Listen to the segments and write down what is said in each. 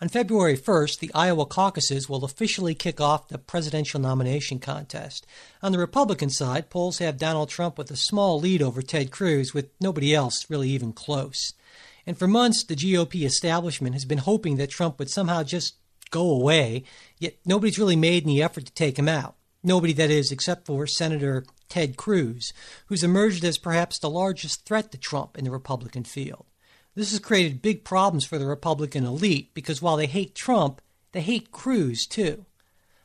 On February 1st, the Iowa caucuses will officially kick off the presidential nomination contest. On the Republican side, polls have Donald Trump with a small lead over Ted Cruz, with nobody else really even close. And for months, the GOP establishment has been hoping that Trump would somehow just go away, yet nobody's really made any effort to take him out. Nobody, that is, except for Senator Ted Cruz, who's emerged as perhaps the largest threat to Trump in the Republican field. This has created big problems for the Republican elite because while they hate Trump, they hate Cruz too.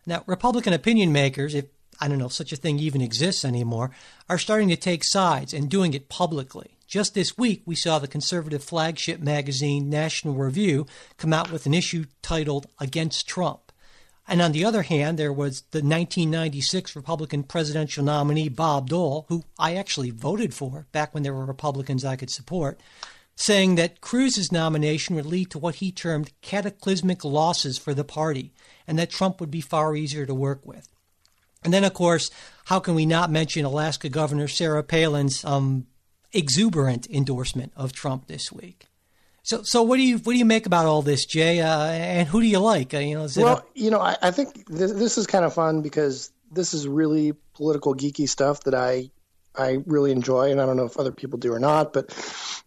Now, Republican opinion makers, if I don't know if such a thing even exists anymore, are starting to take sides and doing it publicly. Just this week, we saw the conservative flagship magazine National Review come out with an issue titled Against Trump. And on the other hand, there was the 1996 Republican presidential nominee Bob Dole, who I actually voted for back when there were Republicans I could support, saying that Cruz's nomination would lead to what he termed cataclysmic losses for the party and that Trump would be far easier to work with. And then, of course, how can we not mention Alaska Governor Sarah Palin's um, exuberant endorsement of Trump this week? So, so what do you what do you make about all this, Jay? Uh, and who do you like? Uh, you know, well, a- you know, I, I think this, this is kind of fun because this is really political geeky stuff that I I really enjoy, and I don't know if other people do or not, but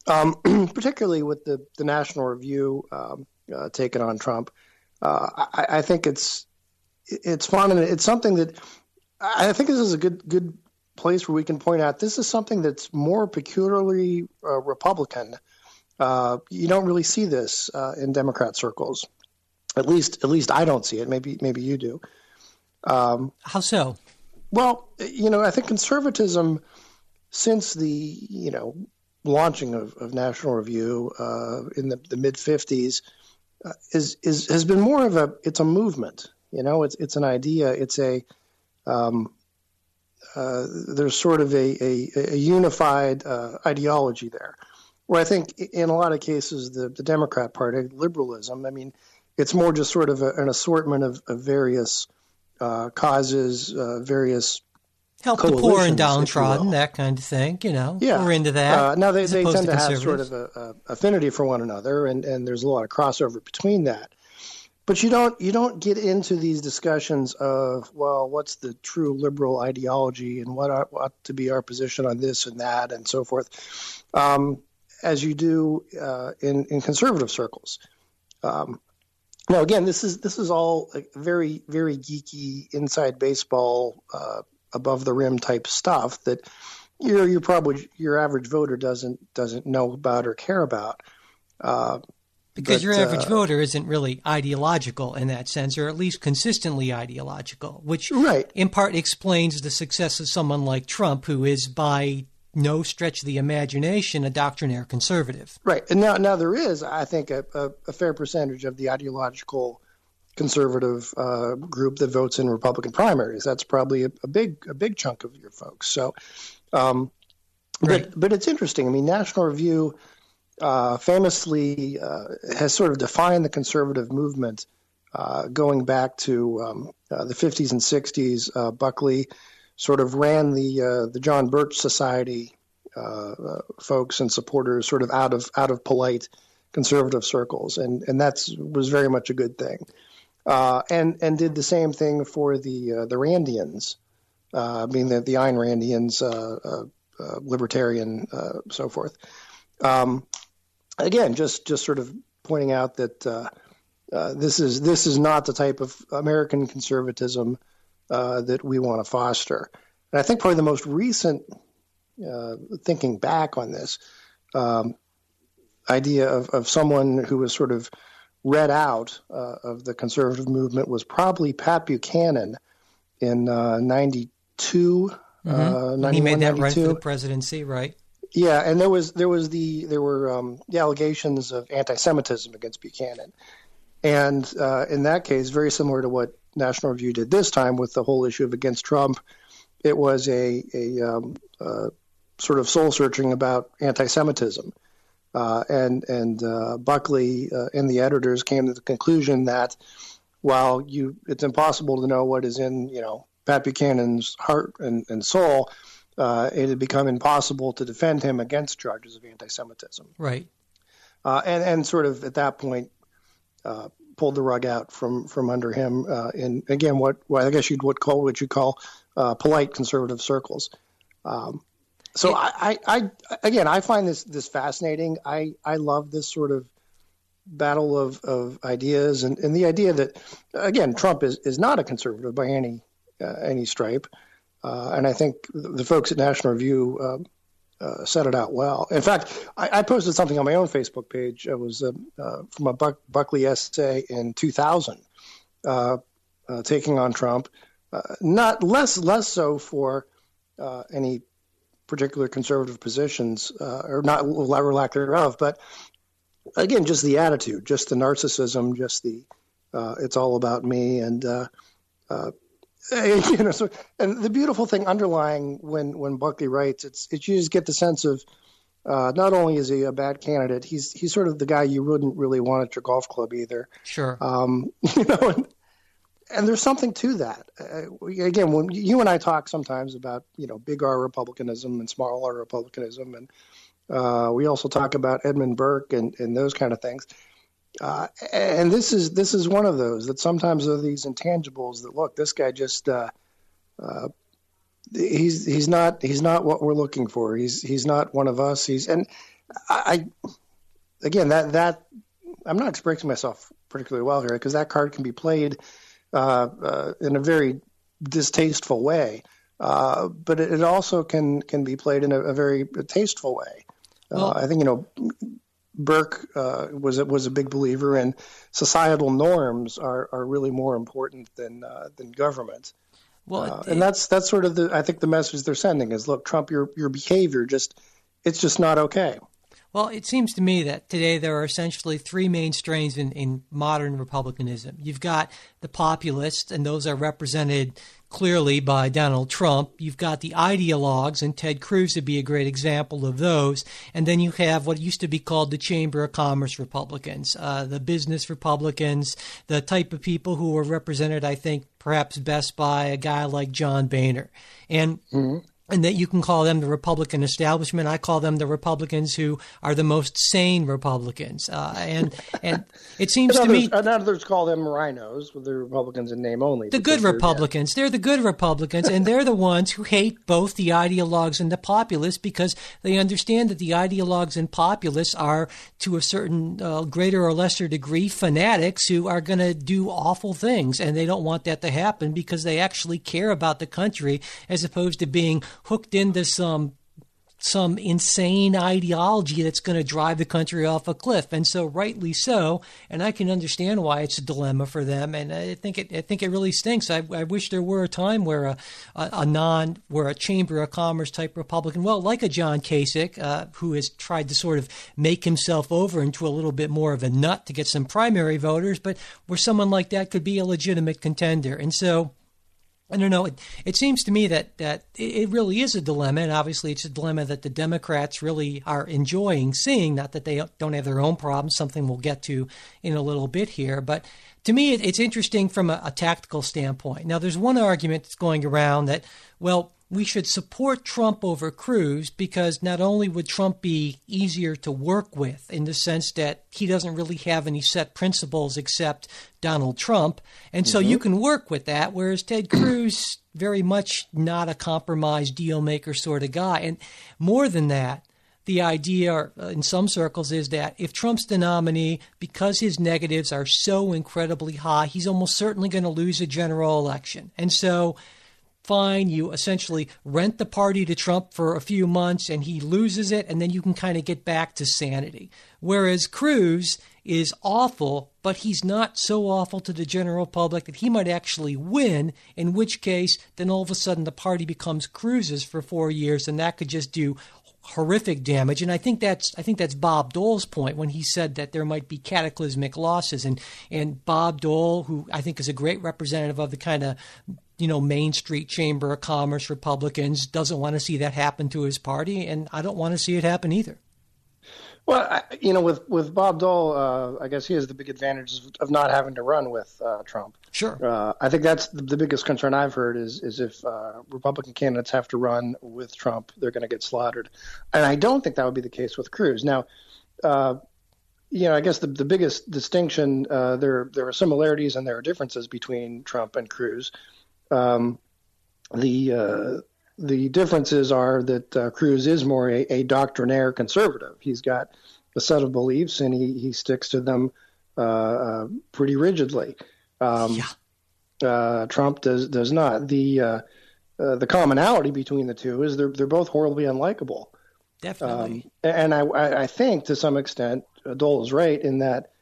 um, particularly with the the National Review um, uh, taking on Trump, uh, I, I, think it's it's fun and it's something that I think this is a good good place where we can point out this is something that's more peculiarly uh, Republican. Uh, you don't really see this uh, in Democrat circles, at least at least I don't see it. Maybe maybe you do. Um, How so? Well, you know, I think conservatism since the you know launching of, of National Review uh, in the, the mid '50s uh, is is has been more of a it's a movement. You know, it's it's an idea. It's a um, uh, there's sort of a, a, a unified uh, ideology there. Where I think in a lot of cases the, the Democrat Party, liberalism, I mean, it's more just sort of a, an assortment of, of various uh, causes, uh, various help the poor and downtrodden, that kind of thing. You know, yeah, we're into that. Uh, now they, they tend to, to have sort of a, a, affinity for one another, and, and there's a lot of crossover between that. But you don't you don't get into these discussions of well, what's the true liberal ideology, and what ought, what to be our position on this and that, and so forth, um, as you do uh, in in conservative circles. Um, now, again, this is this is all very very geeky inside baseball uh, above the rim type stuff that you're you probably your average voter doesn't doesn't know about or care about. Uh, because but, your average uh, voter isn't really ideological in that sense, or at least consistently ideological, which right. in part explains the success of someone like Trump, who is by no stretch of the imagination a doctrinaire conservative. Right, and now now there is, I think, a, a, a fair percentage of the ideological conservative uh, group that votes in Republican primaries. That's probably a, a big a big chunk of your folks. So, um, right. but but it's interesting. I mean, National Review uh, famously uh, has sort of defined the conservative movement uh, going back to um, uh, the 50s and 60s. Uh, Buckley sort of ran the the John Birch Society folks and supporters sort of out of out of polite conservative circles, and and that's was very much a good thing. Uh, and and did the same thing for the uh, the Randians, uh, I mean the the Ayn Randians, uh, uh, libertarian, so forth. Um, again, just just sort of pointing out that this is this is not the type of American conservatism that we want to foster. And I think probably the most recent thinking back on this um, idea of, of someone who was sort of read out uh, of the conservative movement was probably Pat Buchanan in uh, 92. Uh, mm-hmm. Uh, he made that 92. run for the presidency, right? Yeah, and there was there was the there were um, the allegations of anti-Semitism against Buchanan, And uh, in that case, very similar to what National Review did this time with the whole issue of against Trump, it was a, a um, uh, sort of soul searching about anti-Semitism. Uh, and and uh, Buckley uh, and the editors came to the conclusion that while you it's impossible to know what is in you know Pat Buchanan's heart and, and soul, uh, it had become impossible to defend him against charges of anti-Semitism. Right. Uh, and and sort of at that point uh, pulled the rug out from from under him in again what well, I guess you'd would call what you call polite conservative circles. Um, so I, I, I, again, I find this this fascinating. I, I love this sort of battle of, of ideas and, and the idea that again Trump is, is not a conservative by any uh, any stripe, uh, and I think the folks at National Review uh, uh set it out well. In fact, I, I, posted something on my own Facebook page. It was uh, uh, from a Buck, Buckley essay in 2000, taking on Trump. not less less so for any particular conservative positions, uh, or not or lack thereof, but again, just the attitude, just the narcissism, just the uh, it's all about me, and uh, uh you know, so, and the beautiful thing underlying when when Buckley writes, it's it's you just get the sense of. Uh, not only is he a bad candidate, he's he's sort of the guy you wouldn't really want at your golf club either. Sure. Um, you know, and, and there's something to that. Uh, again, when you and I talk sometimes about you know big R republicanism and small R republicanism, and uh, we also talk about Edmund Burke and, and those kind of things. Uh, and this is this is one of those that sometimes are these intangibles that look this guy just uh, uh, he's he's not he's not what we're looking for. He's he's not one of us. He's and I, I again that that I'm not expressing myself particularly well here because that card can be played uh, uh, in a very distasteful way. Uh, but it, also can can be played in a, a very tasteful way. Well, I think you know Burke uh, was was a big believer in societal norms are, are really more important than uh, than government. Well, uh, and that's that's sort of the I think the message they're sending is look Trump your your behavior just it's just not okay. Well, it seems to me that today there are essentially three main strains in, in modern republicanism. You've got the populists, and those are represented clearly by Donald Trump. You've got the ideologues, and Ted Cruz would be a great example of those. And then you have what used to be called the Chamber of Commerce Republicans, uh, the business Republicans, the type of people who are represented, I think, perhaps best by a guy like John Boehner. And mm-hmm and that you can call them the Republican establishment. I call them the Republicans who are the most sane Republicans. Uh, and and it seems to me, and others call them rhinos, with the Republicans in name only. The good Republicans. They're, yeah. they're the good Republicans, and they're the ones who hate both the ideologues and the populists because they understand that the ideologues and populists are, to a certain uh, greater or lesser degree, fanatics who are going to do awful things, and they don't want that to happen because they actually care about the country as opposed to being hooked into some some insane ideology that's going to drive the country off a cliff, and so rightly so. And I can understand why it's a dilemma for them, and I think it I think it really stinks. I, I wish there were a time where a, a, a, non where a chamber of commerce type Republican, well, like a John Kasich, uh, who has tried to sort of make himself over into a little bit more of a nut to get some primary voters, but where someone like that could be a legitimate contender, and so. I don't know. It, it seems to me that, that it really is a dilemma, and obviously it's a dilemma that the Democrats really are enjoying seeing. Not that they don't have their own problems, something we'll get to in a little bit here. But to me, it, it's interesting from a, a tactical standpoint. Now, there's one argument that's going around that, well, we should support Trump over Cruz because not only would Trump be easier to work with in the sense that he doesn't really have any set principles except Donald Trump, and so mm-hmm. you can work with that, whereas Ted Cruz very much not a compromise deal maker sort of guy. And more than that, the idea in some circles is that if Trump's the nominee, because his negatives are so incredibly high, he's almost certainly going to lose a general election. And so fine. You essentially rent the party to Trump for a few months and he loses it, and then you can kind of get back to sanity. Whereas Cruz is awful, but he's not so awful to the general public that he might actually win, in which case, then all of a sudden the party becomes Cruz's for four years, and that could just do horrific damage. And I think that's I think that's Bob Dole's point when he said that there might be cataclysmic losses. And and Bob Dole, who I think is a great representative of the kind of you know Main Street Chamber of Commerce Republicans, doesn't want to see that happen to his party, and I don't want to see it happen either. Well, I, you know, with with Bob Dole, uh, I guess he has the big advantage of not having to run with uh, Trump. Sure. Uh, I think that's the, the, biggest concern I've heard is is if uh, Republican candidates have to run with Trump, they're going to get slaughtered, and I don't think that would be the case with Cruz. Now, uh, you know, I guess the the biggest distinction uh, there there are similarities and there are differences between Trump and Cruz. Um, the the differences are that uh, Cruz is more a, a, doctrinaire conservative. He's got a set of beliefs and he, he sticks to them uh, uh, pretty rigidly. Um, yeah. Uh, Trump does does not. The uh, uh, the commonality between the two is they're they're both horribly unlikable. Definitely. Um, and I I think to some extent Dole is right in that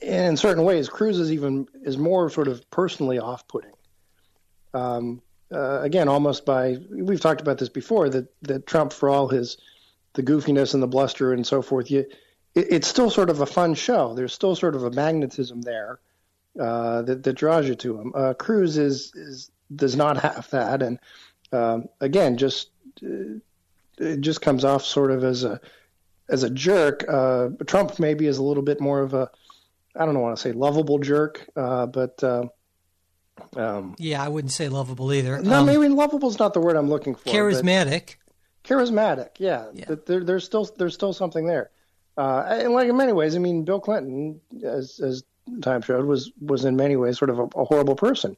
in certain ways Cruz is even is more sort of personally off putting. Um, uh, again, almost by we've talked about this before that that Trump, for all his the goofiness and the bluster and so forth, you, it, it's still sort of a fun show. There's still sort of a magnetism there uh, that that draws you to him. Uh, Cruz is is does not have that, and um, again, just uh, it just comes off sort of as a as a jerk. Uh, Trump maybe is a little bit more of a I don't know want to say lovable jerk, uh, but um, yeah, I wouldn't say lovable either. No, um, maybe lovable is not the word I'm looking for. Charismatic. Charismatic, yeah. yeah. There, there's still there's still something there, uh, and like in many ways, I mean, Bill Clinton, as as time showed, was was in many ways sort of a, a horrible person,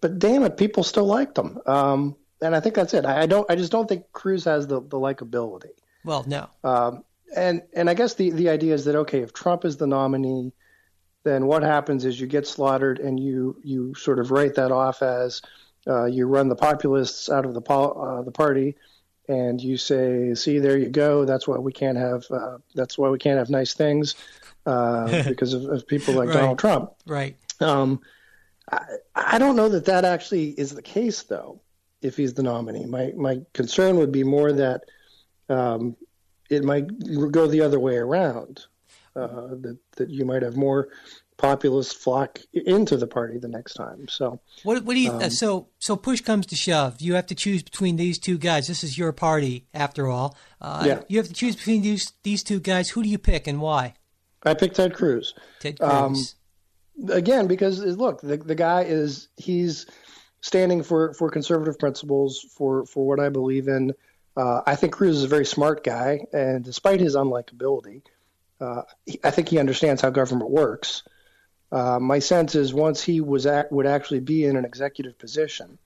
but damn it, people still liked him. Um, and I think that's it. I, I, don't. I just don't think Cruz has the the likability. Well, no. Um, and and I guess the the idea is that okay, if Trump is the nominee then what happens is you get slaughtered and you you sort of write that off as uh, you run the populists out of the uh, the party, and you say, "See, there you go. That's why we can't have. Uh, that's why we can't have nice things uh, because of, of, people like right. Donald Trump." Right. Um, I, I don't know that that actually is the case, though. If he's the nominee, my my concern would be more that um, it might go the other way around uh, that that you might have more populists flock into the party the next time. So what, what do you? Um, so so push comes to shove, you have to choose between these two guys. This is your party, after all. Uh, yeah. You have to choose between these these two guys. Who do you pick and why? I picked Ted Cruz. Ted Cruz. Um, again, because look, the the guy is he's standing for for conservative principles for for what I believe in. Uh, I think Cruz is a very smart guy, and despite his unlikability, uh, I think he understands how government works. Uh, my sense is once he was at, would actually be in an executive position,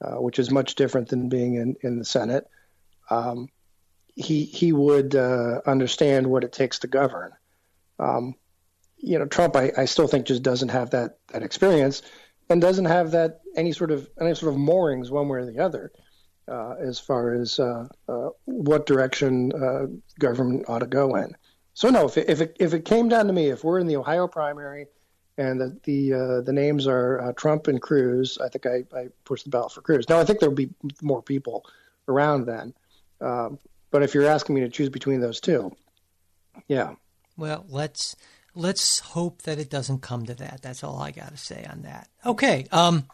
uh, which is much different than being in, in the Senate, um, he he would uh, understand what it takes to govern. Um, you know, Trump, I, I still think just doesn't have that that experience, and doesn't have that any sort of any sort of moorings one way or the other. Uh, as far as uh, uh, what direction uh, government ought to go in. So no, if it, if it if it came down to me, if we're in the Ohio primary and the the uh, the names are uh, Trump and Cruz, I think I, I push the ballot for Cruz. Now I think there'll be more people around then, um, but if you're asking me to choose between those two, yeah. Well, let's let's hope that it doesn't come to that. That's all I got to say on that. Okay. Um,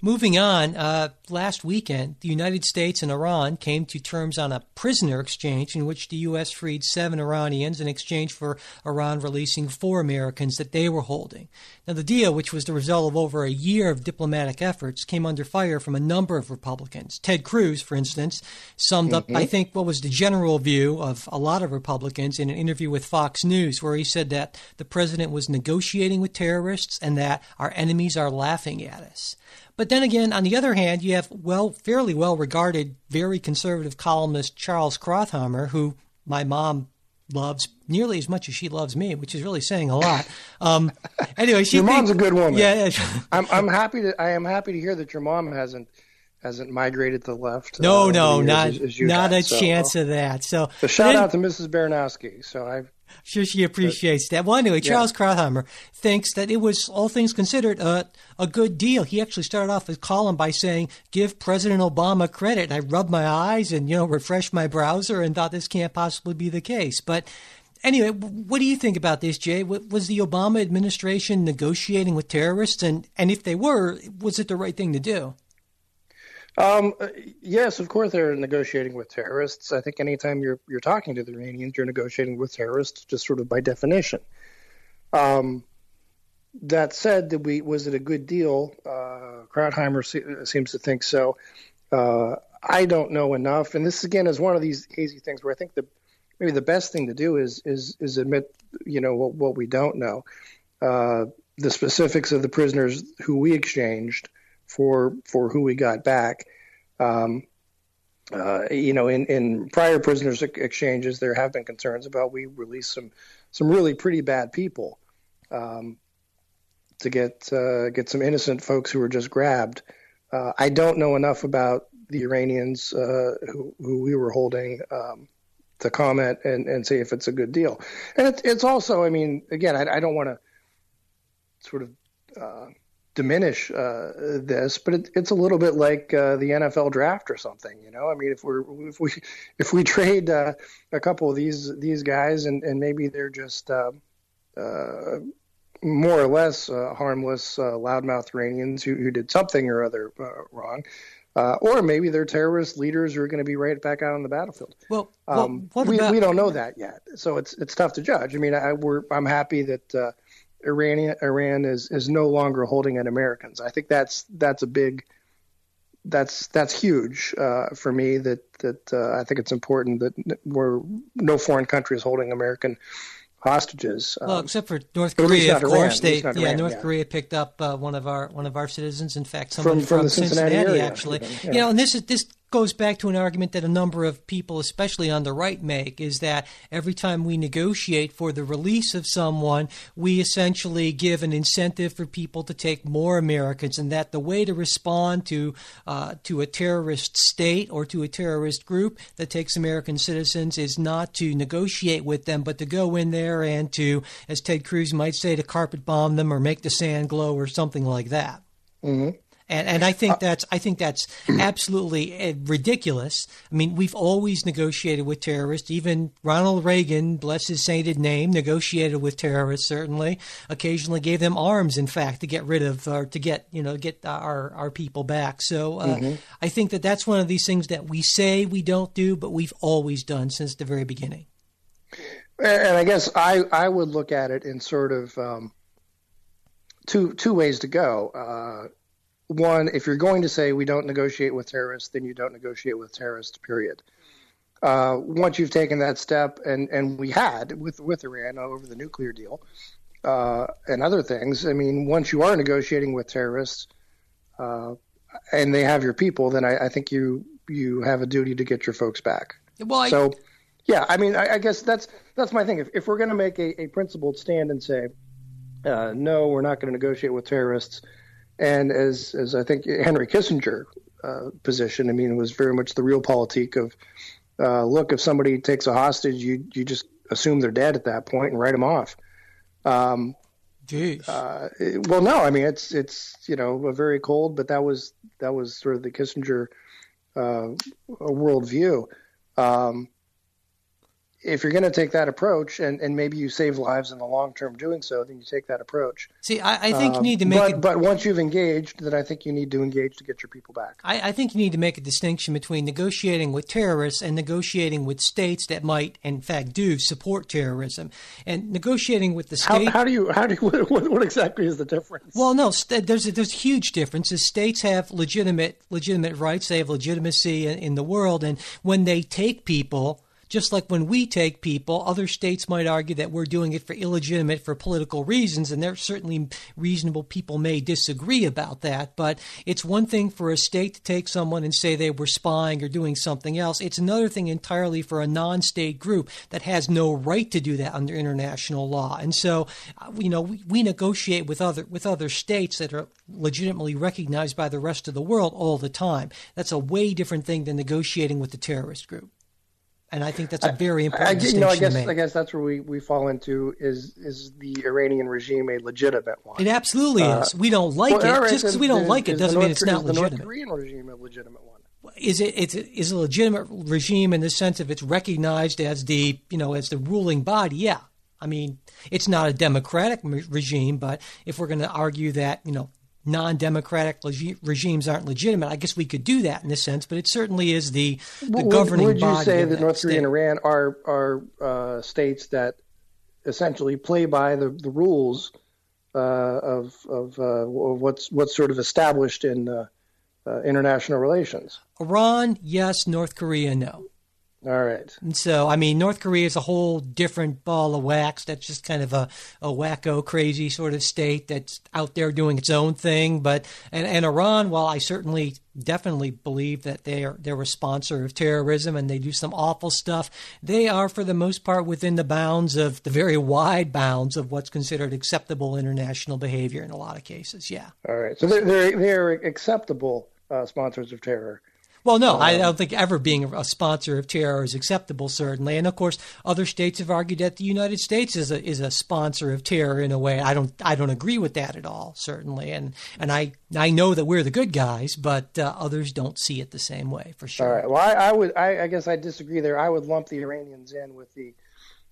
Moving on, uh, last weekend, the United States and Iran came to terms on a prisoner exchange in which the U.S. freed seven Iranians in exchange for Iran releasing four Americans that they were holding. Now, the deal, which was the result of over a year of diplomatic efforts, came under fire from a number of Republicans. Ted Cruz, for instance, summed mm-hmm. up, I think, what was the general view of a lot of Republicans in an interview with Fox News, where he said that the president was negotiating with terrorists and that our enemies are laughing at us. But then again, on the other hand, you have well, fairly well regarded, very conservative columnist Charles Krauthammer, who my mom loves nearly as much as she loves me, which is really saying a lot. Um, anyway, she your mom's a good woman. Yeah, yeah. I'm, I'm happy to. I am happy to hear that your mom hasn't hasn't migrated to the left. No, uh, no, not as, as not a so. chance of that. So, so shout out to Mrs. Baranowski. So I've sure she appreciates that. Well, anyway, Charles yeah. Krauthammer thinks that it was, all things considered, a, a good deal. He actually started off his column by saying, "Give President Obama credit." And I rubbed my eyes and you know refreshed my browser and thought this can't possibly be the case. But anyway, what do you think about this, Jay? Was the Obama administration negotiating with terrorists, and and if they were, was it the right thing to do? Um, yes, of course they're negotiating with terrorists. I think anytime you're you're talking to the Iranians, you're negotiating with terrorists, just sort of by definition. Um, that said, did we was it a good deal? Uh, Krautheimer se- seems to think so. Uh, I don't know enough, and this again is one of these hazy things where I think the maybe the best thing to do is is is admit you know what, what we don't know, uh, the specifics of the prisoners who we exchanged for for who we got back. Um, uh, you know, in, in prior prisoners exchanges, there have been concerns about we released some some really pretty bad people um, to get uh, get some innocent folks who were just grabbed. Uh, I don't know enough about the Iranians uh, who, who we were holding um, to comment and, and say if it's a good deal. And it, it's also, I mean, again, I, I don't want to sort of uh, diminish uh, this, but it, it's a little bit like uh, the NFL draft or something. You know, I mean, if we're if we if we trade uh, a couple of these these guys and, and maybe they're just uh, uh, more or less uh, harmless loudmouth Iranians who, who did something or other wrong. or maybe they're terrorist leaders who are going to be right back out on the battlefield. Well, um, we, about... we don't know that yet, so it's it's tough to judge. I mean, I, we're I'm happy that Iran Iran is is no longer holding at Americans. I think that's that's a big that's that's huge uh, for me. That that uh, I think it's important that we're no foreign country is holding American hostages. Well, um, except for North Korea, of course. They, yeah, Iran, North yeah. Korea picked up uh, one of our one of our citizens. In fact, somebody from, from, from Cincinnati, Cincinnati actually. yeah. You know, and this is this goes back to an argument that a number of people, especially on the right, make is that every time we negotiate for the release of someone, we essentially give an incentive for people to take more Americans, and that the way to respond to uh, to a terrorist state or to a terrorist group that takes American citizens is not to negotiate with them, but to go in there and to, as Ted Cruz might say, to carpet bomb them or make the sand glow or something like that. Mm-hmm. And, and I think uh, that's I think that's absolutely eh, ridiculous. I mean, we've always negotiated with terrorists. Even Ronald Reagan, bless his sainted name, negotiated with terrorists. Certainly, occasionally gave them arms. In fact, to get rid of or to get you know get our our people back. So uh, mm-hmm. I think that that's one of these things that we say we don't do, but we've always done since the very beginning. And I guess I I would look at it in sort of. Um, two two ways to go. Uh, one, if you're going to say we don't negotiate with terrorists, then you don't negotiate with terrorists. Period. Uh, once you've taken that step, and and we had with with Iran over the nuclear deal uh, and other things. I mean, once you are negotiating with terrorists, uh, and they have your people, then I, I, think you you have a duty to get your folks back. Well, I... so yeah, I mean, I, I, guess that's that's my thing. If, if we're going to make a, a, principled stand and say uh, no, we're not going to negotiate with terrorists and as as I think Henry Kissinger uh, position, I mean, it was very much the realpolitik of uh, look, if somebody takes a hostage, you you just assume they're dead at that point and write them off. Um, Uh, well, no, I mean it's it's you know a very cold, but that was that was sort of the Kissinger uh, worldview. Um, if you're going to take that approach and, and maybe you save lives in the long term doing so, then you take that approach. See, I, I think um, you need to make but, it. But once you've engaged, then I think you need to engage to get your people back. I, I, think you need to make a distinction between negotiating with terrorists and negotiating with states that might, in fact, do support terrorism. And negotiating with the state. How, how do you? How do you? What, what, exactly is the difference? Well, no, there's a, there's a huge difference. states have legitimate legitimate rights. They have legitimacy in, in the world, and when they take people just like when we take people, other states might argue that we're doing it for illegitimate, for political reasons, and there certainly reasonable people may disagree about that. But it's one thing for a state to take someone and say they were spying or doing something else. It's another thing entirely for a non state group that has no right to do that under international law. And so, uh, you know, we, we negotiate with other, with other states that are legitimately recognized by the rest of the world all the time. That's a way different thing than negotiating with the terrorist group. And I think that's a very important I, I, distinction you know, I guess. I guess that's where we, we fall into is is the Iranian regime a legitimate one? It absolutely Uh, is. We don't like Well, it. right, Just because we don't then like it doesn't mean North it's not is the North legitimate. Korean regime a legitimate one? is it it's is a legitimate regime in the sense of it's recognized as the you know as the ruling body yeah i mean it's not a democratic m- regime but if we're going to argue that you know non-democratic regi- regimes aren't legitimate. I guess we could do that in a sense but it certainly is the the Would- governing Would you say that North Korea and Iran are are uh, states that essentially play by the, the rules uh, of of, uh, of what's what's sort of established in uh, uh, international relations? iran yes. North korea no All right. And so, I mean, North Korea is a whole different ball of wax. That's just kind of a, a wacko, crazy sort of state that's out there doing its own thing. But and, and Iran, while I certainly definitely believe that they are they're a sponsor of terrorism and they do some awful stuff, they are for the most part within the bounds of the very wide bounds of what's considered acceptable international behavior in a lot of cases. Yeah. All right. So they're they're, they're acceptable uh, sponsors of terror. Well, no, I don't think ever being a sponsor of terror is acceptable, certainly. And of course, other states have argued that the United States is a is a sponsor of terror in a way. I don't I don't agree with that at all, certainly. And and I I know that we're the good guys, but uh, others don't see it the same way for sure. All right. Well, I, I would. I, I guess I disagree there. I would lump the Iranians in with the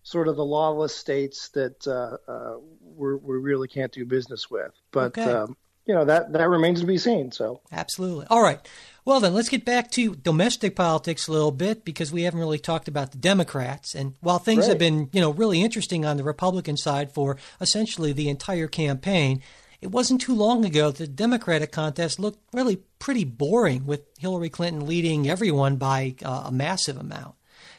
sort of the lawless states that uh, uh, we we really can't do business with. But Okay. um, you know that that remains to be seen. So Absolutely. All right. Well, then let's get back to domestic politics a little bit because we haven't really talked about the Democrats. And while things have been, you know, really interesting on the Republican side for essentially the entire campaign, it wasn't too long ago that the Democratic contest looked really pretty boring with Hillary Clinton leading everyone by uh, a massive amount.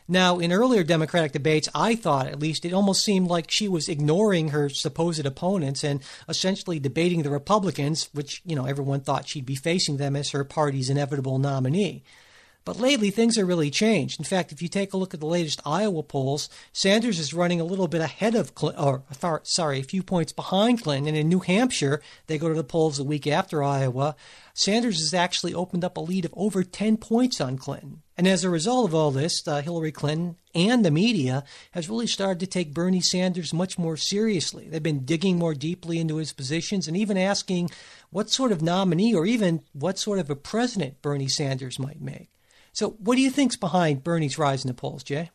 Now, in earlier Democratic debates, I thought at least it almost seemed like she was ignoring her supposed opponents and essentially debating the Republicans, which, you know, everyone thought she'd be facing them as her party's inevitable nominee. But lately, things have really changed. In fact, if you take a look at the latest Iowa polls, Sanders is running a little bit ahead of, Cl- or sorry, a few points behind Clinton. And in New Hampshire, they go to the polls a week after Iowa. Sanders has actually opened up a lead of over 10 points on Clinton. And as a result of all this, uh, Hillary Clinton and the media has really started to take Bernie Sanders much more seriously. They've been digging more deeply into his positions and even asking what sort of nominee or even what sort of a president Bernie Sanders might make. So, what do you think's behind Bernie's rise in the polls, Jay?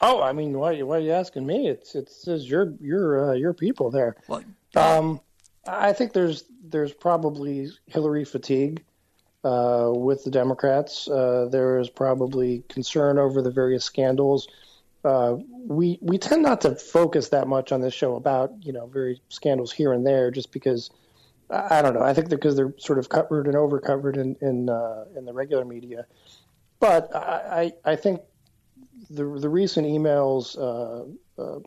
Oh, I mean, why, why are you asking me? It's it's, it's your your uh, your people there. Well, Um, I think there's there's probably Hillary fatigue uh, with the Democrats. Uh, there is probably concern over the various scandals. Uh, we we tend not to focus that much on this show about you know very scandals here and there, just because I don't know. I think because they're sort of covered and over covered in in, uh, in the regular media. But I I, I think the the recent emails uh, uh,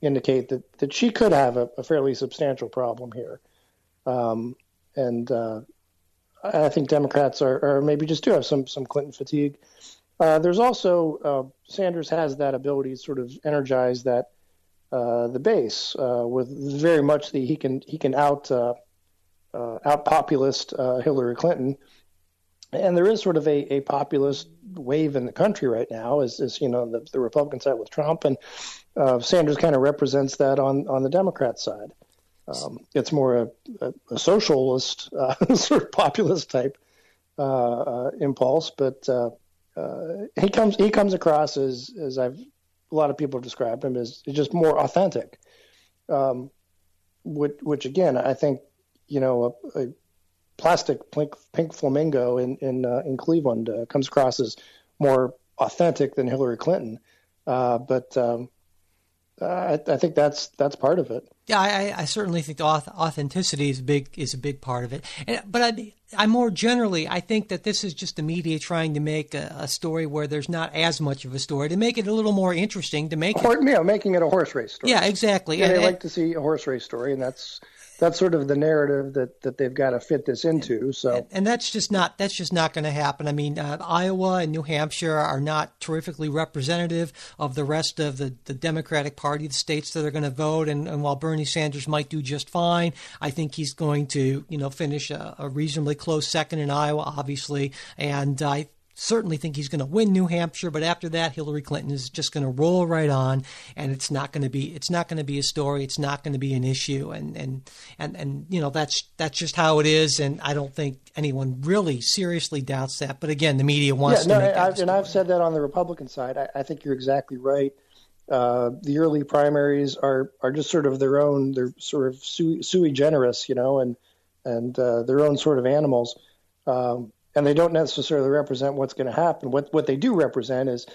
indicate that, that she could have a, a fairly substantial problem here. Um, and uh, I think Democrats are, maybe just do have some some Clinton fatigue. Uh, there's also uh, Sanders has that ability to sort of energize that the base with very much the he can he can out uh, out populist uh, Hillary Clinton. And there is sort of a, a populist wave in the country right now, as, as you know, the, the Republican side with Trump, and uh, Sanders kind of represents that on, on the Democrat side. Um, it's more a, a, a socialist, uh, sort of populist type impulse, but he comes he comes across as as I've a lot of people have described him as just more authentic, um, which, which again I think you know a, a plastic pink, pink flamingo in in uh, in Cleveland uh, comes across as more authentic than Hillary Clinton, uh, but um, I, I think that's that's part of it. Yeah, I, I certainly think auth- authenticity is a big is a big part of it. And, but I, I more generally, I think that this is just the media trying to make a, a story where there's not as much of a story to make it a little more interesting to make it. Or, you know, making it a horse race story. Yeah, exactly. Yeah, And- they and- like to see a horse race story, and that's that's sort of the narrative that, that they've got to fit this into. So and that's just not that's just not going to happen. I mean, uh, Iowa and New Hampshire are not terrifically representative of the rest of the, the Democratic Party, the states that are going to vote. And, and while Bernie Sanders might do just fine, I think he's going to you know finish a, a reasonably close second in Iowa, obviously, and I certainly think he's going to win New Hampshire, but after that, Hillary Clinton is just going to roll right on, and it's not going to be it's not going to be a story. It's not going to be an issue, and and and and you know that's that's just how it is. And I don't think anyone really seriously doubts that. But again, the media wants yeah, to no, make that. I, and I've said that on the Republican side. I, I think you're exactly right. Uh, the early primaries are are just sort of their own. They're sort of sui, sui generis, you know, and and uh, their own sort of animals. Um, and they don't necessarily represent what's going to happen. What what they do represent is,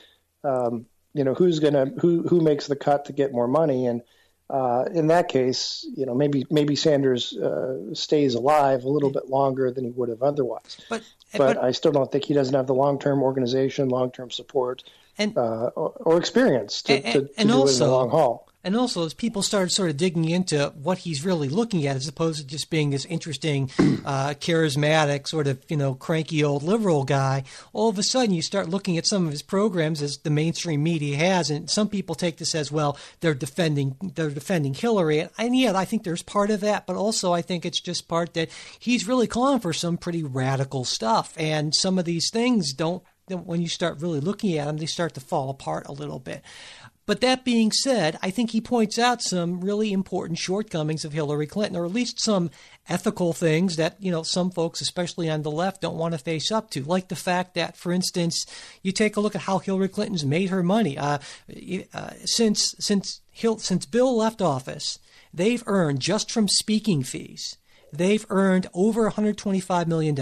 um, you know, who's going to who who makes the cut to get more money, and uh, in that case, you know, maybe maybe Sanders uh, stays alive a little bit longer than he would have otherwise. But, but, but I still don't think he doesn't have the long term organization, long term support, and, uh, or, or, experience to, and, to, to and do also, it in the long haul. And also, as people started sort of digging into what he's really looking at, as opposed to just being this interesting, uh, charismatic, sort of you know cranky old liberal guy, all of a sudden you start looking at some of his programs as the mainstream media has, and some people take this as well. They're defending they're defending Hillary, and, and yeah, I think there's part of that, but also I think it's just part that he's really calling for some pretty radical stuff, and some of these things don't. When you start really looking at them, they start to fall apart a little bit. But that being said, I think he points out some really important shortcomings of Hillary Clinton, or at least some ethical things that, you know, some folks, especially on the left, don't want to face up to. Like the fact that, for instance, you take a look at how Hillary Clinton's made her money. Uh, uh, since, since, since Bill left office, they've earned, just from speaking fees, they've earned over $125 million.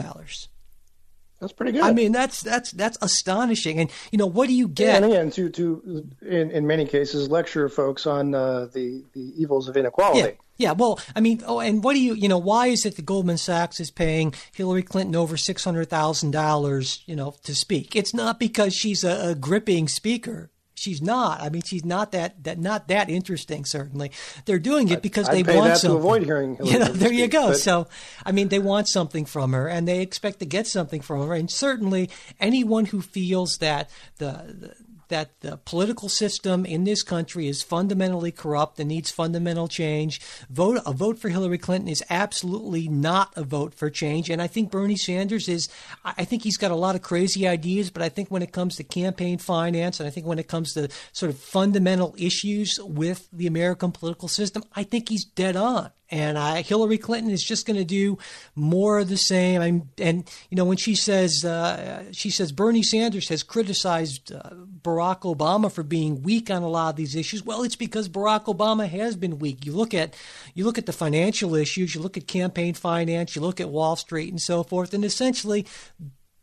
That's pretty good. I mean, that's that's that's astonishing. And you know, what do you get? And again, to to in, in many cases, lecture folks on uh, the the evils of inequality. Yeah. Yeah, well, I mean, oh, and what do you, you know, why is it that Goldman Sachs is paying Hillary Clinton over six hundred thousand dollars, you know, to speak? It's not because she's a, a gripping speaker she's not. I mean, she's not that that not that interesting. Certainly, they're doing it because I'd, they I'd want something. to avoid hearing. you know, there speak, you go. But... So, I mean, they want something from her, and they expect to get something from her. And certainly, anyone who feels that the, the that the political system in this country is fundamentally corrupt and needs fundamental change. Vote a vote for Hillary Clinton is absolutely not a vote for change. And I think Bernie Sanders is. I think he's got a lot of crazy ideas, but I think when it comes to campaign finance and I think when it comes to sort of fundamental issues with the American political system, I think he's dead on and I, Hillary Clinton is just going to do more of the same. I'm, and you know, when she says uh, she says Bernie Sanders has criticized uh, Barack Obama for being weak on a lot of these issues. Well, it's because Barack Obama has been weak. You look at you look at the financial issues, you look at campaign finance, you look at Wall Street, and so forth, and essentially.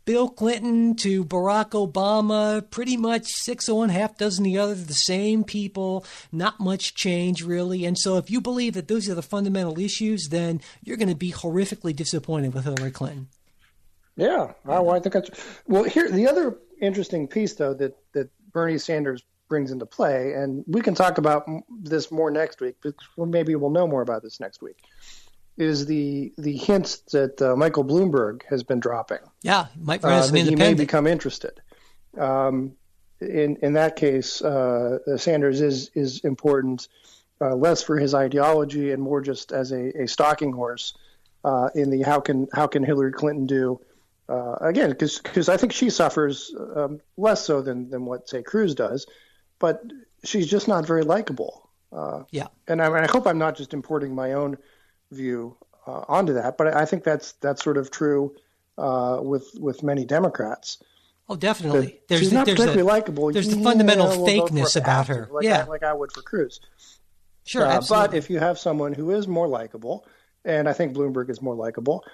Bill Clinton to Barack Obama, pretty much six or one half dozen the other, the same people, not much change really. And so if you believe that those are the fundamental issues, then you're going to be horrifically disappointed with Hillary Clinton. Yeah, well, I think that's well. Here, the other interesting piece, though, that that Bernie Sanders brings into play, and we can talk about this more next week, because maybe we'll know more about this next week is the the hints that uh, Michael Bloomberg has been dropping. Yeah, might uh, He may become interested. Um, in in that case, uh, Sanders is is important, uh, less for his ideology and more just as a, a stalking horse uh, in the how can how can Hillary Clinton do. Uh, again, because I think she suffers um, less so than, than what say Cruz does, but she's just not very likable. yeah, and I, I hope I'm not just importing my own view uh, onto that. But I think that's that's sort of true uh, with with many Democrats. Oh, definitely. There's she's not there's particularly likable. There's yeah, the fundamental we'll fakeness about her. Like yeah, I, like I would for Cruz. Sure, uh. But if you have someone who is more likable, and I think Bloomberg is more likable,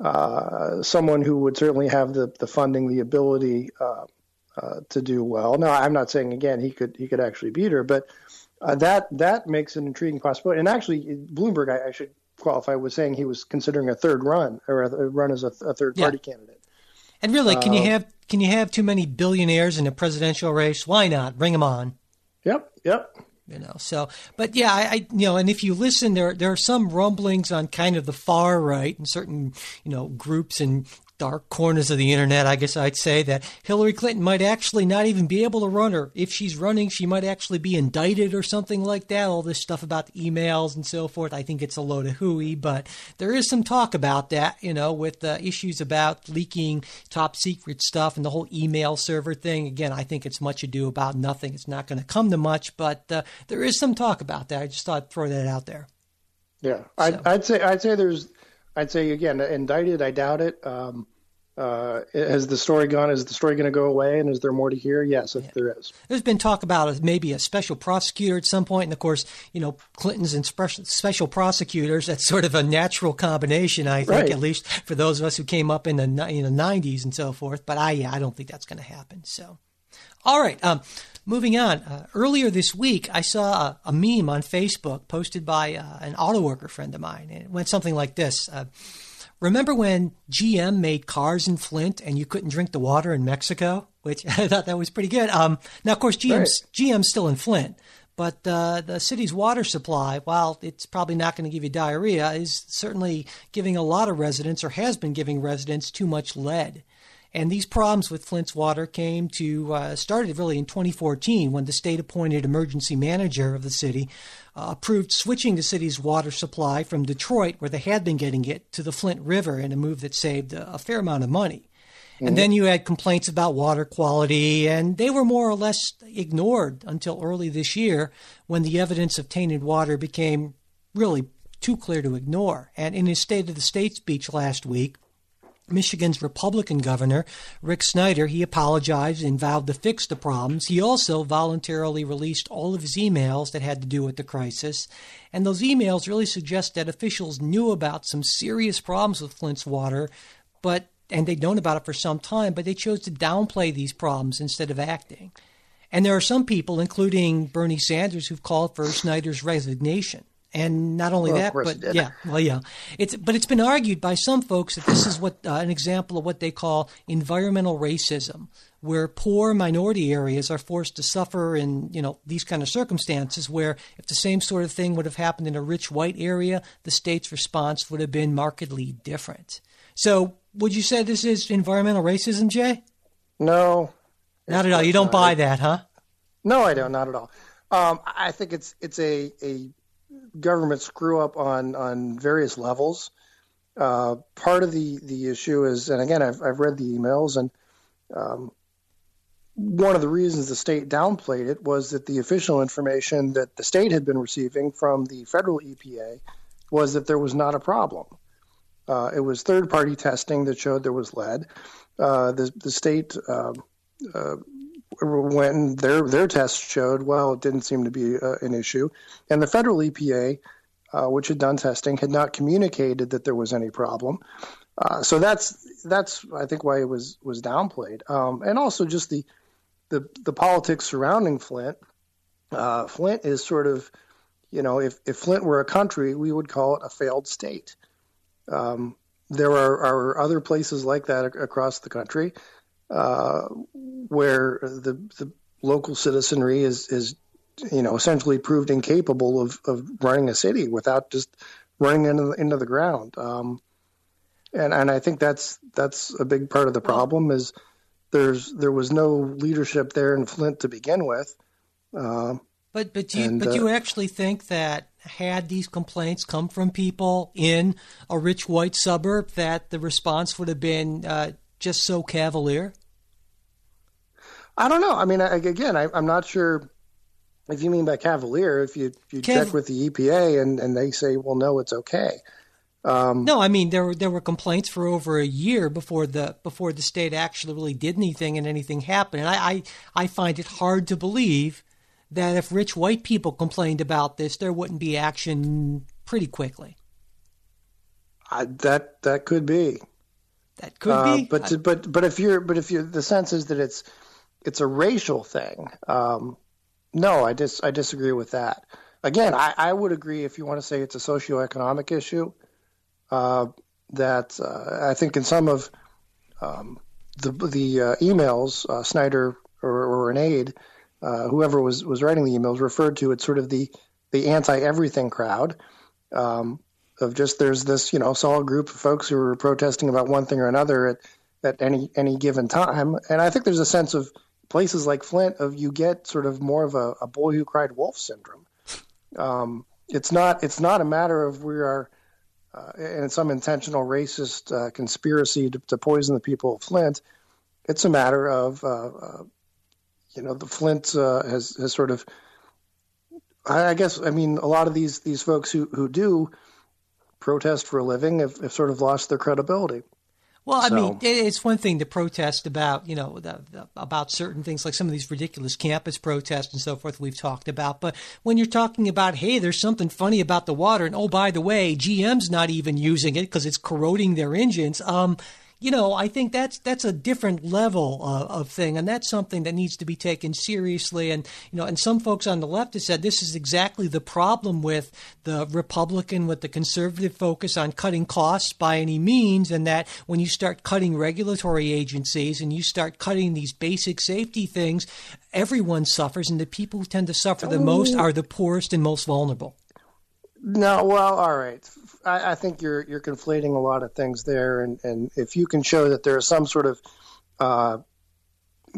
uh, someone who would certainly have the the funding, the ability uh, uh, to do well. Now, I'm not saying again he could he could actually beat her, but uh, that that makes an intriguing possibility. And actually, Bloomberg, I, I should qualify was saying he was considering a third run or a, run as a, a third party yeah. candidate. And really, can you have can you have too many billionaires in a presidential race? Why not bring them on? Yep, yep. You know, so but yeah, I, I you know, and if you listen, there there are some rumblings on kind of the far right and certain you know groups and dark corners of the internet, I guess I'd say that Hillary Clinton might actually not even be able to run her. If she's running, she might actually be indicted or something like that. All this stuff about the emails and so forth. I think it's a load of hooey, but there is some talk about that, you know, with uh, issues about leaking top secret stuff and the whole email server thing. Again, I think it's much ado about nothing. It's not going to come to much, but uh, there is some talk about that. I just thought I'd throw that out there. Yeah, so. I'd, I'd say I'd say there's I'd say again, indicted. I doubt it. Um, uh, has the story gone? Is the story going to go away? And is there more to hear? Yes, yeah. there is. There's been talk about maybe a special prosecutor at some point, and of course, you know, Clinton's and special prosecutors. That's sort of a natural combination, I think, right. at least for those of us who came up in the in the 90s and so forth. But I, yeah, I don't think that's going to happen. So, all right. Um, Moving on, uh, earlier this week, I saw a, a, meme on Facebook posted by uh, an auto worker friend of mine. And it went something like this uh, Remember when GM made cars in Flint and you couldn't drink the water in Mexico? Which I thought that was pretty good. Um, now, of course, GM's, right. GM's still in Flint, but uh, the city's water supply, while it's probably not going to give you diarrhea, is certainly giving a lot of residents, or has been giving residents, too much lead. And these problems with Flint's water came to uh, started really in 2014 when the state appointed emergency manager of the city uh, approved switching the city's water supply from Detroit, where they had been getting it, to the Flint River in a move that saved a, a fair amount of money. Mm-hmm. And then you had complaints about water quality, and they were more or less ignored until early this year when the evidence of tainted water became really too clear to ignore. And in his State of the State speech last week, Michigan's Republican governor, Rick Snyder, he apologized and vowed to fix the problems. He also voluntarily released all of his emails that had to do with the crisis. And those emails really suggest that officials knew about some serious problems with Flint's water, but and they'd known about it for some time, but they chose to downplay these problems instead of acting. And there are some people, including Bernie Sanders, who've called for Snyder's resignation. And not only well, that, but yeah, well, yeah, it's but it's been argued by some folks that this is what uh, an example of what they call environmental racism, where poor minority areas are forced to suffer in you know these kind of circumstances. Where if the same sort of thing would have happened in a rich white area, the state's response would have been markedly different. So, would you say this is environmental racism, Jay? No, not at all. You don't buy that, huh? No, I don't. Not at all. Um, I think it's it's a, a government screw up on on various levels. Uh, part of the the issue is, and again, I've I've read the emails, and um, one of the reasons the state downplayed it was that the official information that the state had been receiving from the federal EPA was that there was not a problem. Uh, it was third party testing that showed there was lead. Uh, the the state um, uh, when their their tests showed, well, it didn't seem to be uh, an issue, and the federal EPA, uh, which had done testing, had not communicated that there was any problem. Uh, so that's that's I think why it was was downplayed, um, and also just the the the politics surrounding Flint. Uh, Flint is sort of, you know, if if Flint were a country, we would call it a failed state. Um, there are, are other places like that across the country uh, where the the local citizenry is is you know essentially proved incapable of, of running a city without just running into the, into the ground. Um, and and I think that's that's a big part of the problem is there's there was no leadership there in Flint to begin with. Uh, but but do you, and, but uh, you actually think that had these complaints come from people in a rich white suburb that the response would have been uh, just so cavalier? I don't know. I mean, I, again, I, am not sure if you mean by cavalier. If you if you Cav- check with the EPA and, and they say, well, no, it's okay. Um, no, I mean there were there were complaints for over a year before the before the state actually really did anything and anything happened. And I, I, I find it hard to believe that if rich white people complained about this, there wouldn't be action pretty quickly. I, that that could be. That could uh, be. But I, but but if you're but if you the sense is that it's it's a racial thing. Um, no, I dis I disagree with that. Again, I, I would agree if you want to say it's a socioeconomic issue. Uh, that uh, I think in some of um, the the uh, emails, uh, Snyder or, or an aide, uh, whoever was was writing the emails, referred to it sort of the the anti everything crowd. Um, of just there's this you know solid group of folks who are protesting about one thing or another at at any any given time, and I think there's a sense of places like Flint of you get sort of more of a, a boy who cried wolf syndrome. Um, it's not it's not a matter of we are uh, in some intentional racist uh, conspiracy to, to, poison the people of Flint. It's a matter of uh, uh you know the Flint uh, has has sort of I, I, guess I mean a lot of these these folks who who do protest for a living have, have sort of lost their credibility. Well, I so. mean, it's one thing to protest about, you know, the, the, about certain things like some of these ridiculous campus protests and so forth we've talked about. But when you're talking about, hey, there's something funny about the water, and oh, by the way, GM's not even using it because it's corroding their engines. Um, you know, I think that's that's a different level of, of, thing, and that's something that needs to be taken seriously. And you know, and some folks on the left have said this is exactly the problem with the Republican, with the conservative focus on cutting costs by any means, and that when you start cutting regulatory agencies and you start cutting these basic safety things, everyone suffers, and the people who tend to suffer the most oh. are the poorest and most vulnerable. No, well, all right. I, I, think you're you're conflating a lot of things there, and, and if you can show that there is some sort of uh,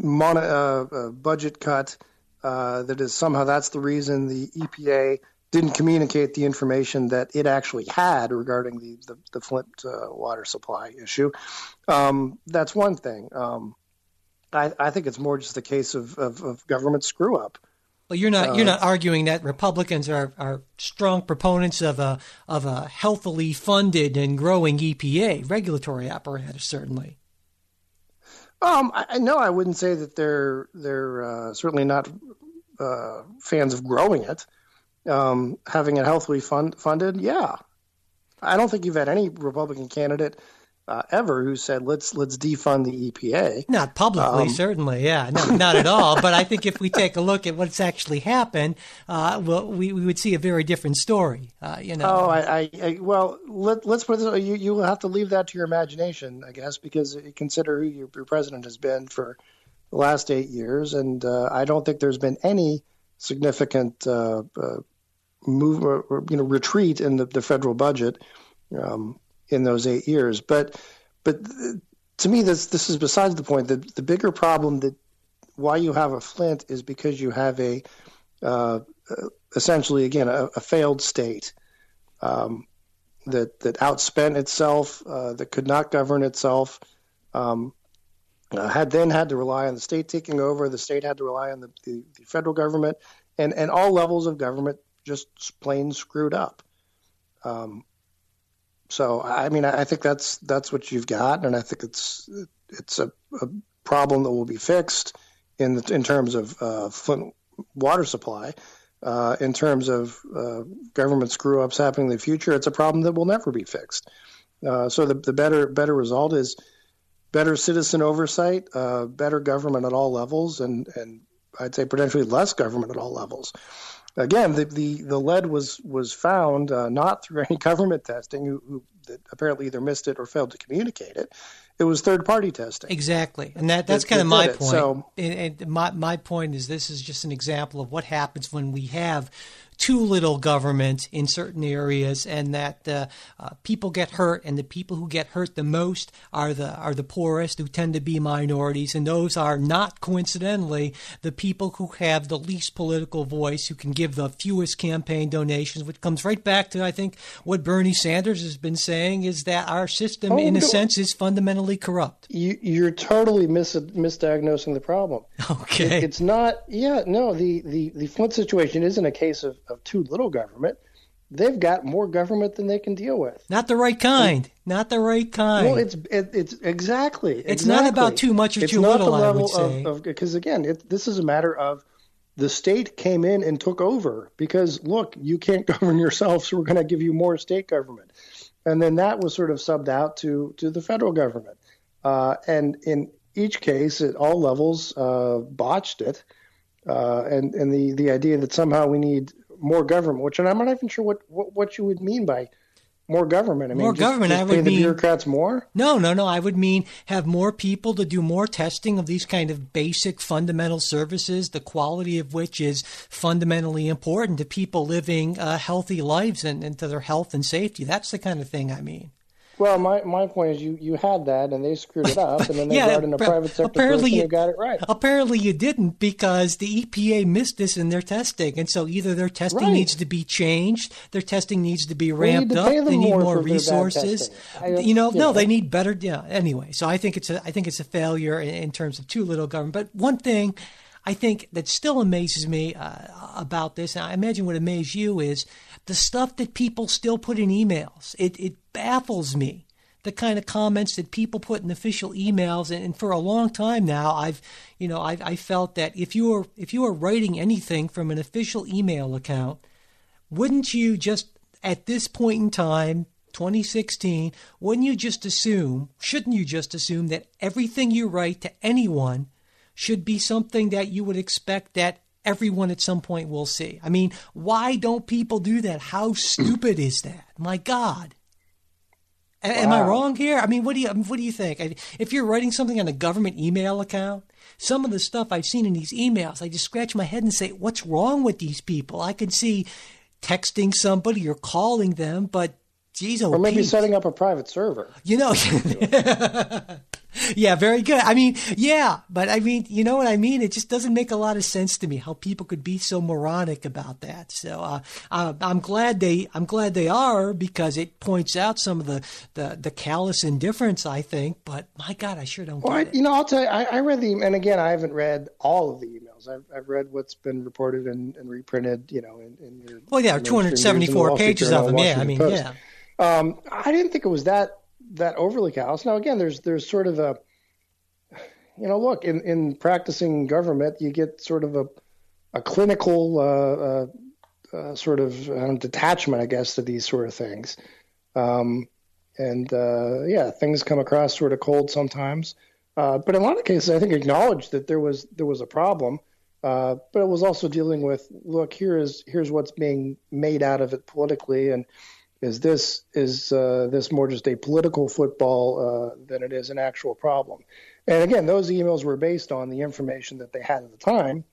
uh, uh, budget cut uh, that is somehow that's the reason the EPA didn't communicate the information that it actually had regarding the the, the Flint uh, water supply issue, um, that's one thing. Um, I, I, think it's more just a case of, of, of government screw up. Well, you're not you're not arguing that Republicans are, are strong proponents of a of a healthily funded and growing EPA regulatory apparatus, certainly. Um, I no, I wouldn't say that they're they're uh, certainly not uh, fans of growing it. Um, having it healthily fund, funded, yeah. I don't think you've had any Republican candidate uh, ever who said let's let's defund the EPA. Not publicly, um, certainly, yeah, no, not at all. But I think if we take a look at what's actually happened, uh, well, we, we would see a very different story. Uh, you know. Oh, I, I, I well, let, us put this. You you will have to leave that to your imagination, I guess, because consider who your, your president has been for the last eight years, and uh, I don't think there's been any significant uh, uh, move or, you know retreat in the, the federal budget. Um, in those eight years. But but to me, this this is besides the point. The the bigger problem that why you have a Flint is because you have a uh, essentially again a, a failed state um, that that outspent itself, uh, that could not govern itself. Um, uh, had then had to rely on the state taking over. The state had to rely on the, the, the federal government, and and all levels of government just plain screwed up. Um, so I mean, I think that's that's what you've got, and I think it's it's a, a problem that will be fixed in the, in terms of uh, Flint water supply. Uh, in terms of uh, government screw ups happening in the future, it's a problem that will never be fixed. Uh, so the, the better better result is better citizen oversight, uh, better government at all levels, and and I'd say potentially less government at all levels again, the, the, the lead was was found uh, not through any government testing, who, who apparently either missed it or failed to communicate it. It was third party testing. Exactly, and that that's that, kind of my point. So, and, and my my point is this is just an example of what happens when we have too little government in certain areas, and that uh, uh, people get hurt, and the people who get hurt the most are the are the poorest, who tend to be minorities, and those are not coincidentally the people who have the least political voice, who can give the fewest campaign donations, which comes right back to I think what Bernie Sanders has been saying is that our system, oh, in a sense, is fundamentally corrupt. You, are totally mis- misdiagnosing the problem. Okay, it, it's not. Yeah, no. The the the Flint situation isn't a case of of too little government. They've got more government than they can deal with. Not the right kind. And, not the right kind. Well, it's it, it's exactly. It's exactly. not about too much or it's too little. I would say because again, it, this is a matter of the state came in and took over because look, you can't govern yourself, so we're going to give you more state government, and then that was sort of subbed out to to the federal government, uh, and in each case at all levels uh, botched it, uh, and and the the idea that somehow we need more government, which and I'm not even sure what, what, what you would mean by more government. I mean, More just- government, just I would pay the mean- bureaucrats more. No, no, no. I would mean have more people to do more testing of these kind of basic fundamental services, the quality of which is fundamentally important to people living uh, healthy lives and, and to their health and safety. That's the kind of thing I mean. Well, my, my point is you, you had that and they screwed it up, and then they Yeah, brought in a private sector apparently person who got it right. Apparently, you didn't because the EPA missed this in their testing, and so either their testing Right. needs to be changed, their testing needs to be ramped to up, they need more more for their bad resources. I you know, you no, they need better. Yeah. Anyway, so I think it's a I think it's a failure in, in terms of too little government. But one thing. I think that still amazes me uh, about this, and I imagine would amaze you, is the stuff that people still put in emails. It, it baffles me the kind of comments that people put in official emails and, and for a long time now i've you know I've, i felt that if you were if you were writing anything from an official email account wouldn't you just at this point in time 2016 wouldn't you just assume shouldn't you just assume that everything you write to anyone should be something that you would expect that everyone at some point will see i mean why don't people do that how stupid is that my god a- Am I wrong here? I mean, what do you what do you think? If you're writing something on a government email account, some of the stuff I've seen in these emails, I just scratch my head and say, "What's wrong with these people?" I can see texting somebody or calling them, but geez, oh, Or maybe setting up a private server. you know. yeah, very good. I mean, yeah, but I mean, you know what I mean? It just doesn't make a lot of sense to me how people could be so moronic about that. So uh, uh, I'm glad they I'm glad they are because it points out some of the, the, the callous indifference I think. But my God, I sure don't Well, I, you know, I'll tell you, I, I read the, and again, I haven't read all of the emails. I've, I've read what's been reported and, and reprinted, you know, in, in your. Well, yeah, and the 274 pages Journal of them. Yeah, I mean, Post. yeah. Um, I didn't think it was that that overly callous. Now, again, there's there's sort of a, you know, look in, in practicing government, you get sort of a a clinical uh, uh, uh, sort of um, detachment, I guess, to these sort of things. Um, and uh, yeah, things come across sort of cold sometimes. Uh, but in a lot of cases, I think acknowledged that there was there was a problem. Uh, but it was also dealing with look here is here's what's being made out of it politically, and is this is uh, this more just a political football uh, than it is an actual problem? And again, those emails were based on the information that they had at the time,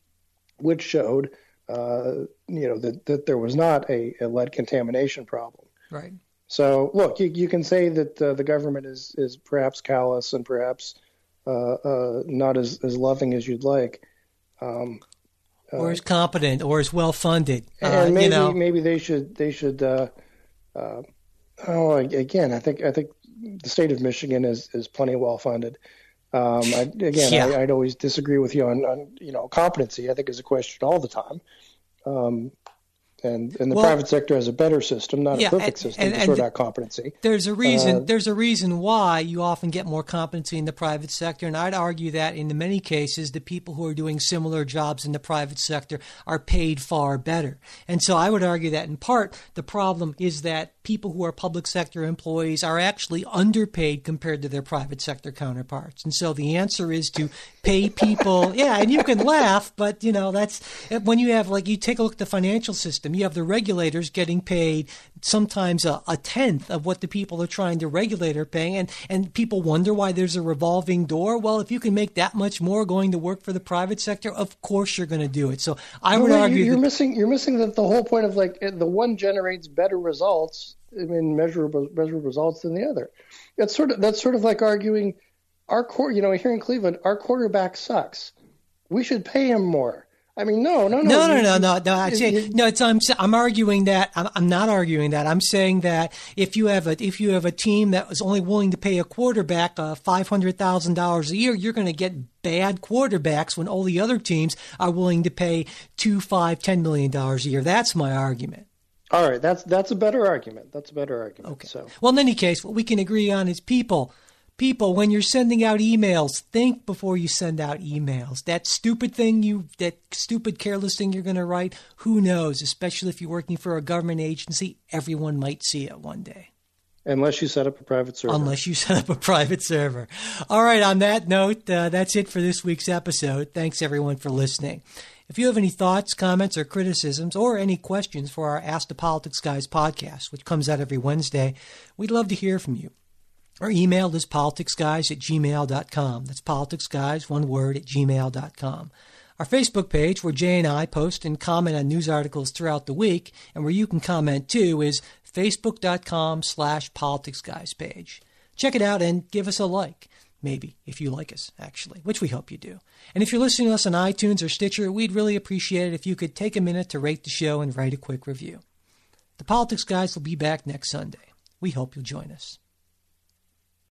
which showed uh, you know that that there was not a, a lead contamination problem. Right. So look, you, you can say that uh, the government is is perhaps callous and perhaps uh, uh, not as, as loving as you'd like. Um, Or is competent, or is well funded. And maybe you know, maybe they should they should. Uh, oh, again, I think I think the state of Michigan is is plenty well funded. Um, I, again, Yeah. I, I'd always disagree with you on, on you know competency. I think is a question all the time. Um, and and the Well- private sector has a better system, not Yeah, a perfect and- system and- to sort out competency. There's a reason. Uh, there's a reason why you often get more competency in the private sector, and I'd argue that in many cases, the people who are doing similar jobs in the private sector are paid far better. And so, I would argue that in part the problem is that people who are public sector employees are actually underpaid compared to their private sector counterparts. And so, the answer is to pay people. yeah, and you can laugh, but you know that's when you have like you take a look at the financial system. You have the regulators getting paid sometimes a, a tenth of what the people are trying to regulate are paying, and and people wonder why there's a revolving door. Well, if you can make that much more going to work for the private sector, of course you're going to do it. So I would argue you're that missing you're missing the, the whole point of like the one generates better results, I mean measurable measurable results than the other. That's sort of that's sort of like arguing our core. You know, here in Cleveland, our quarterback sucks. We should pay him more. I mean, no, no, no, No, no, no, no, no. Actually, no. It's, I'm I'm arguing that I'm, I'm not arguing that. I'm saying that if you have a if you have a team that was only willing to pay a quarterback uh, five hundred thousand dollars a year, you're going to get bad quarterbacks when all the other teams are willing to pay two, five, ten million dollars a year. That's my argument. All right, that's that's a better argument. That's a better argument. Okay. So Well, in any case, what we can agree on is people. People, when you're sending out emails, think before you send out emails. That stupid thing you, that stupid careless thing you're going to write, who knows? Especially if you're working for a government agency, everyone might see it one day. unless you set up a private server. Unless you set up a private server. All right, on that note, uh, that's it for this week's episode. Thanks everyone for listening. If you have any thoughts, comments, or criticisms, or any questions for our Ask the Politics Guys podcast, which comes out every Wednesday, we'd love to hear from you. Our email is politicsguys at gmail.com. That's politicsguys, one word, at gmail.com. Our Facebook page, where Jay and I post and comment on news articles throughout the week, and where you can comment too, is facebook.com slash politicsguys page. Check it out and give us a like. Maybe, if you like us, actually, which we hope you do. And if you're listening to us on iTunes or Stitcher, we'd really appreciate it if you could take a minute to rate the show and write a quick review. The Politics Guys will be back next Sunday. We hope you'll join us.